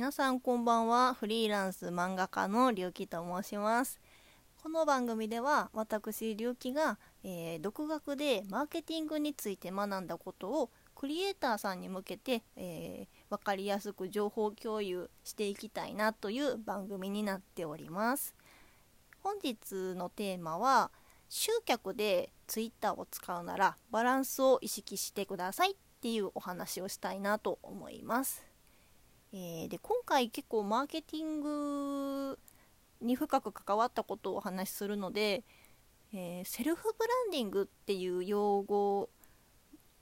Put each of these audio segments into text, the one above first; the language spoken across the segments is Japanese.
皆さんこんばんは。フリーランス漫画家のりゅうきと申します。この番組では私りゅうきが、えー、独学でマーケティングについて学んだことをクリエイターさんに向けて、えー、分かりやすく情報共有していきたいなという番組になっております。本日のテーマは集客で Twitter を使うならバランスを意識してくださいっていうお話をしたいなと思います。えー、で今回結構マーケティングに深く関わったことをお話しするので、えー、セルフブランディングっていう用語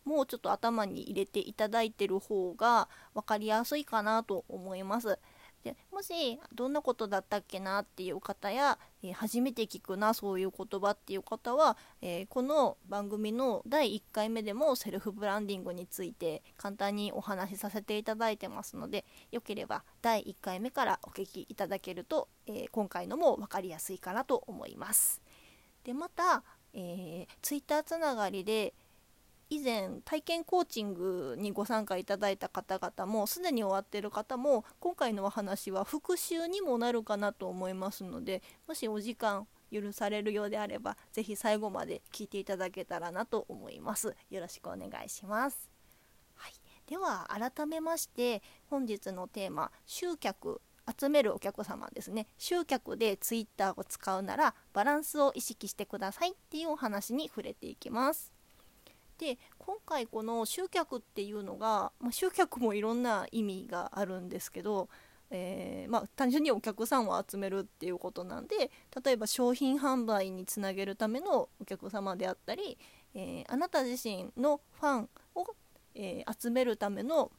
もうちょっと頭に入れていただいてる方が分かりやすいかなと思います。でもしどんなことだったっけなっていう方や、えー、初めて聞くなそういう言葉っていう方は、えー、この番組の第1回目でもセルフブランディングについて簡単にお話しさせていただいてますのでよければ第1回目からお聞きいただけると、えー、今回のも分かりやすいかなと思います。でまた、えー、Twitter つながりで以前体験コーチングにご参加いただいた方々もすでに終わっている方も今回のお話は復習にもなるかなと思いますのでもしお時間許されるようであれば是非最後まで聞いていただけたらなと思います。よろしくお願いします、はい、では改めまして本日のテーマ集客集めるお客様ですね。集客で Twitter を使うならバランスを意識してくださいっていうお話に触れていきます。で今回この集客っていうのが、まあ、集客もいろんな意味があるんですけど、えー、まあ、単純にお客さんを集めるっていうことなんで例えば商品販売につなげるためのお客様であったり、えー、あなた自身のファンを、えー、集めるための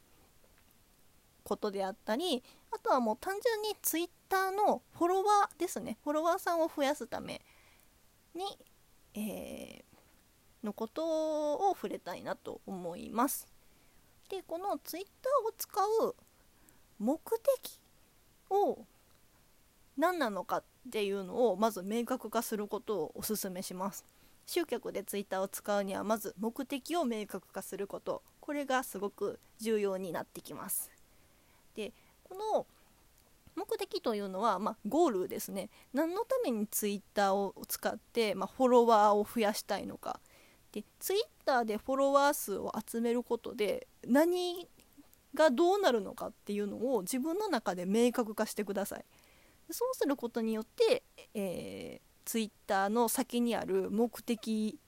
ことであったりあとはもう単純に Twitter のフォロワーですね。フォロワーさんを増やすために、えのことを触れたいなと思います。でこの Twitter を使う目的を何なのかっていうのをまず明確化することをお勧めします。集客で Twitter を使うにはまず目的を明確化することこれがすごく重要になってきます。でこの目的というのは、まあ、ゴールですね何のために Twitter を使って、まあ、フォロワーを増やしたいのかでツイッターでフォロワー数を集めることで何がどうなるのかっていうのを自分の中で明確化してください。そうすることによって、えー、ツイッターの先にある目的、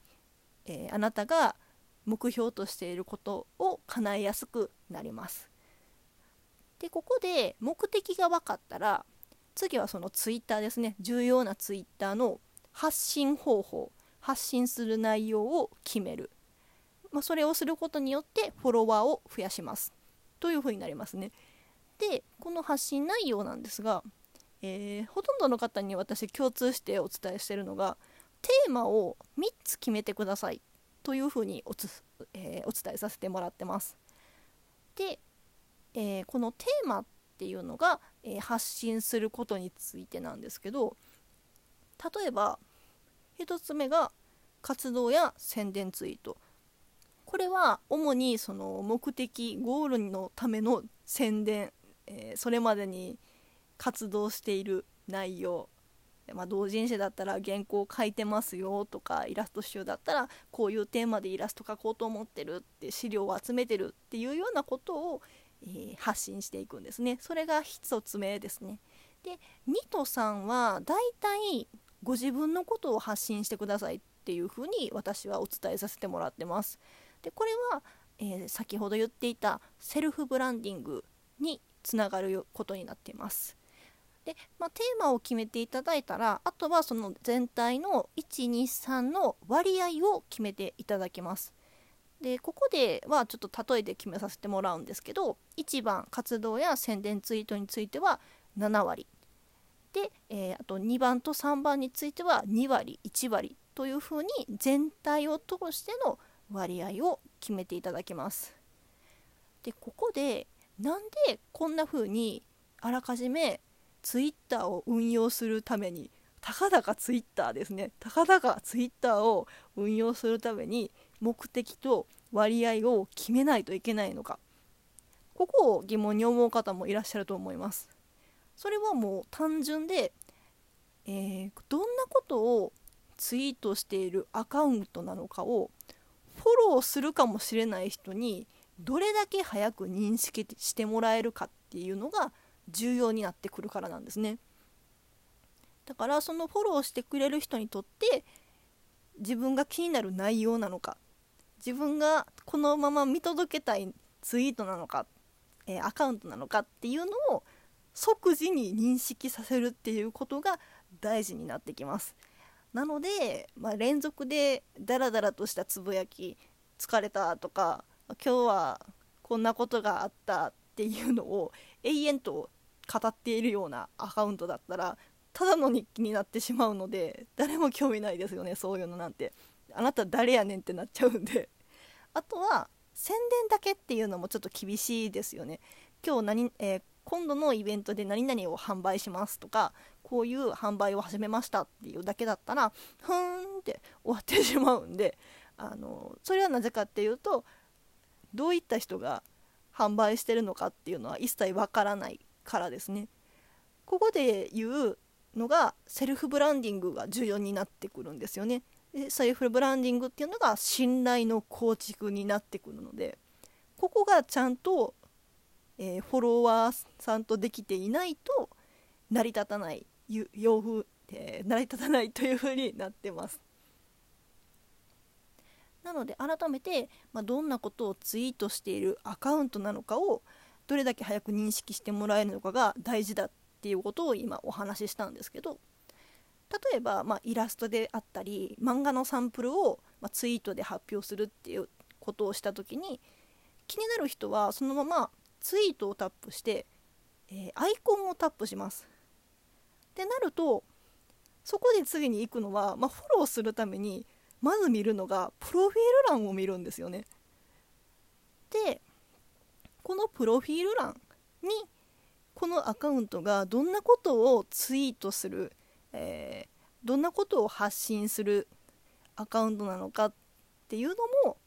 えー、あなたが目標としていることを叶えやすくなります。でここで目的が分かったら次はそのツイッターですね。重要なツイッターの発信方法。発信する内容を決める、まあ、それをすることによってフォロワーを増やします。というふうになりますね。でこの発信内容なんですが、えー、ほとんどの方に私共通してお伝えしてるのがテーマを3つ決めてください。というふうにおつ、えー、お伝えさせてもらってます。で、えー、このテーマっていうのが、え発信することについてなんですけど例えば1つ目が活動や宣伝ツイート。これは主にその目的ゴールのための宣伝、えー、それまでに活動している内容。まあ、同人誌だったら原稿を書いてますよとかイラスト集だったらこういうテーマでイラスト描こうと思ってるって資料を集めてるっていうようなことを、えー、発信していくんですね。それが1つ目ですね。で2と3はだいたいご自分のことを発信してくださいっていうふうに私はお伝えさせてもらってます。でこれは、えー、先ほど言っていたセルフブランディングにつながることになっています。で、まあ、テーマを決めていただいたらあとはその全体の123の割合を決めていただきます。でここではちょっと例えで決めさせてもらうんですけど1番活動や宣伝ツイートについては7割で、えー、あと2番と3番については2割1割というふうに全体を通しての割合を決めていただきます。でここでなんでこんな風にあらかじめ Twitter を運用するためにたかだか Twitter ですね。たかだか Twitter を運用するために目的と割合を決めないといけないのか。ここを疑問に思う方もいらっしゃると思います。それはもう単純で、えー、どんなことをツイートしているアカウントなのかをフォローするかもしれない人にどれだけ早く認識してもらえるかっていうのが重要になってくるからなんですね。だからそのフォローしてくれる人にとって自分が気になる内容なのか自分がこのまま見届けたいツイートなのか、えー、アカウントなのかっていうのを即時に認識させるっていうことが大事になってきます。なので、まあ、連続でダラダラとしたつぶやき疲れたとか今日はこんなことがあったっていうのを永遠と語っているようなアカウントだったらただの日記になってしまうので誰も興味ないですよねそういうのなんて。あなた誰やねんってなっちゃうんで。あとは宣伝だけっていうのもちょっと厳しいですよね。今日何、えー、今度のイベントで何々を販売しますとかこういう販売を始めましたっていうだけだったらふーんって終わってしまうんであのそれはなぜかっていうとどういった人が販売してるのかっていうのは一切わからないからですね。ここで言うのがセルフブランディングが重要になってくるんですよね。でセルフブランディングっていうのが信頼の構築になってくるのでここがちゃんと、えー、フォロワーさんとできていないと成り立たない洋風、えー、成り立たないというふうになってます。なので改めて、まあ、どんなことをツイートしているアカウントなのかをどれだけ早く認識してもらえるのかが大事だっていうことを今お話ししたんですけど例えば、まあ、イラストであったり漫画のサンプルを、まあ、ツイートで発表するっていうことをした時に気になる人はそのままツイートをタップして、えー、アイコンをタップします。ってなるとそこで次に行くのは、まあ、フォローするためにまず見るのがプロフィール欄を見るんですよね。でこのプロフィール欄にこのアカウントがどんなことをツイートする、えー、どんなことを発信するアカウントなのかっていうのも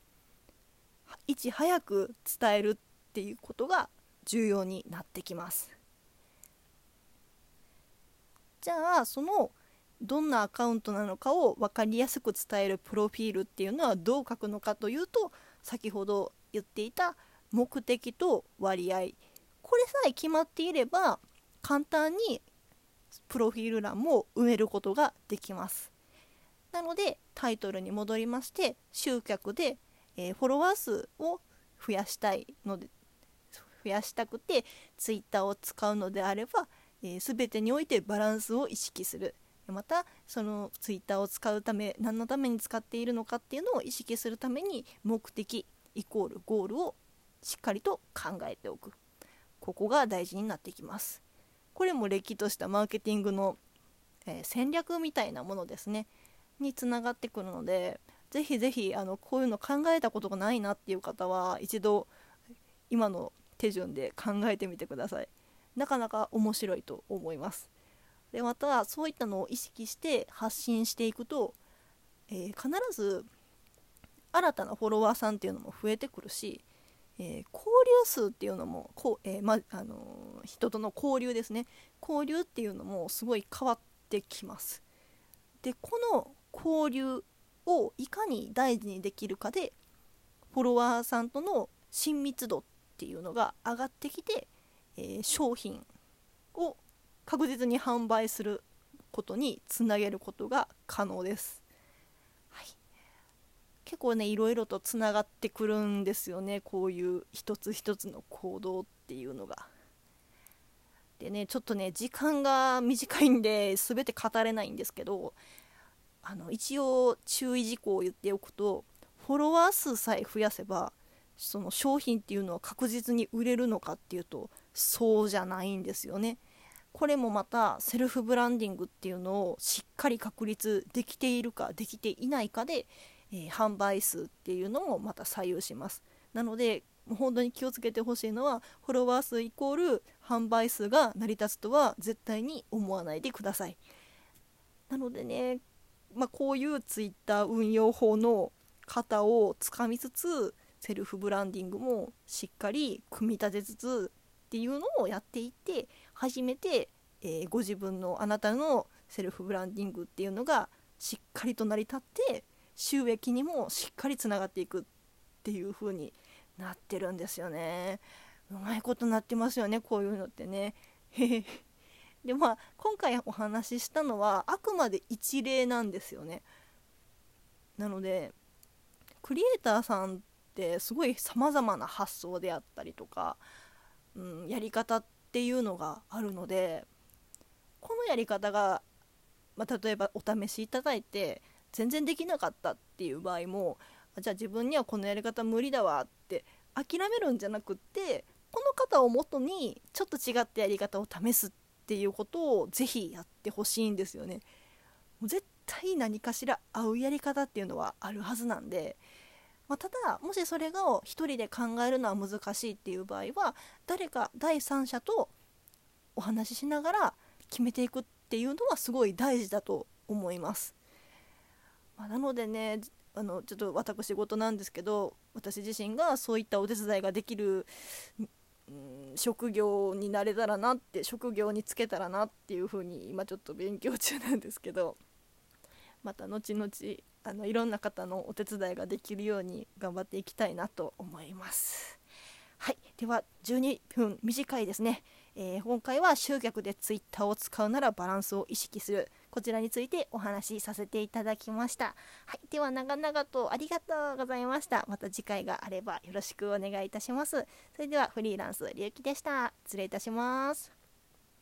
いち早く伝えるっていうことが重要になってきます。じゃあそのどんなアカウントなのかを分かりやすく伝えるプロフィールっていうのはどう書くのかというと先ほど言っていた目的と割合これさえ決まっていれば簡単にプロフィール欄も埋めることができますなのでタイトルに戻りまして集客で、えー、フォロワー数を増やしたいので増やしたくて Twitter を使うのであれば、えー、全てにおいてバランスを意識する。またそのツイッターを使うため何のために使っているのかっていうのを意識するために目的イコールゴールをしっかりと考えておく。ここが大事になってきます。これもれっきとしたマーケティングの、えー、戦略みたいなものですね。につながってくるのでぜひぜひあのこういうの考えたことがないなっていう方は一度今の手順で考えてみてください。なかなか面白いと思います。でまたそういったのを意識して発信していくと、えー、必ず新たなフォロワーさんっていうのも増えてくるし、えー、交流数っていうのもこう、えー、まあの人との交流ですね。交流っていうのもすごい変わってきます。でこの交流をいかに大事にできるかでフォロワーさんとの親密度っていうのが上がってきて、えー、商品を確実に販売することにつなげることが可能です。はい、結構ねいろいろとつながってくるんですよねこういう一つ一つの行動っていうのが。でねちょっとね時間が短いんで全て語れないんですけどあの一応注意事項を言っておくとフォロワー数さえ増やせばその商品っていうのは確実に売れるのかっていうとそうじゃないんですよね。これもまたセルフブランディングっていうのをしっかり確立できているかできていないかで、えー、販売数っていうのもまた左右しますなのでもう本当に気をつけてほしいのはフォロワー数イコール販売数が成り立つとは絶対に思わないでくださいなのでね、まあ、こういう Twitter 運用法の型をつかみつつセルフブランディングもしっかり組み立てつつっていうのをやっていって初めて、えー、ご自分のあなたのセルフブランディングっていうのがしっかりと成り立って収益にもしっかりつながっていくっていう風になってるんですよね。うまいことなってますよねこういうのってね。でまあ今回お話ししたのはあくまで一例なんですよね。なのでクリエイターさんってすごいさまざまな発想であったりとか、うん、やり方っていうのがあるのでこのやり方が、まあ、例えばお試しいただいて全然できなかったっていう場合もじゃあ自分にはこのやり方無理だわって諦めるんじゃなくってこの方をもとにちょっと違ったやり方を試すっていうことをぜひやってほしいんですよね。絶対何かしら合うやり方っていうのはあるはずなんで、まあ、ただもしそれが一人で考えるのは難しいっていう場合は誰か第三者とお話ししながら決めていくっていうのはすごい大事だと思います。まあ、なのでねあのちょっと私事なんですけど私自身がそういったお手伝いができる、うん、職業になれたらなって職業に就けたらなっていうふうに今ちょっと勉強中なんですけどまた後々あのいろんな方のお手伝いができるように頑張っていきたいなと思います。はいでは12分短いですね、えー、今回は集客で Twitter を使うならバランスを意識するこちらについてお話しさせていただきました。はい、では長々とありがとうございました。また次回があればよろしくお願いいたします。それではフリーランスりゆきでした。失礼いたします。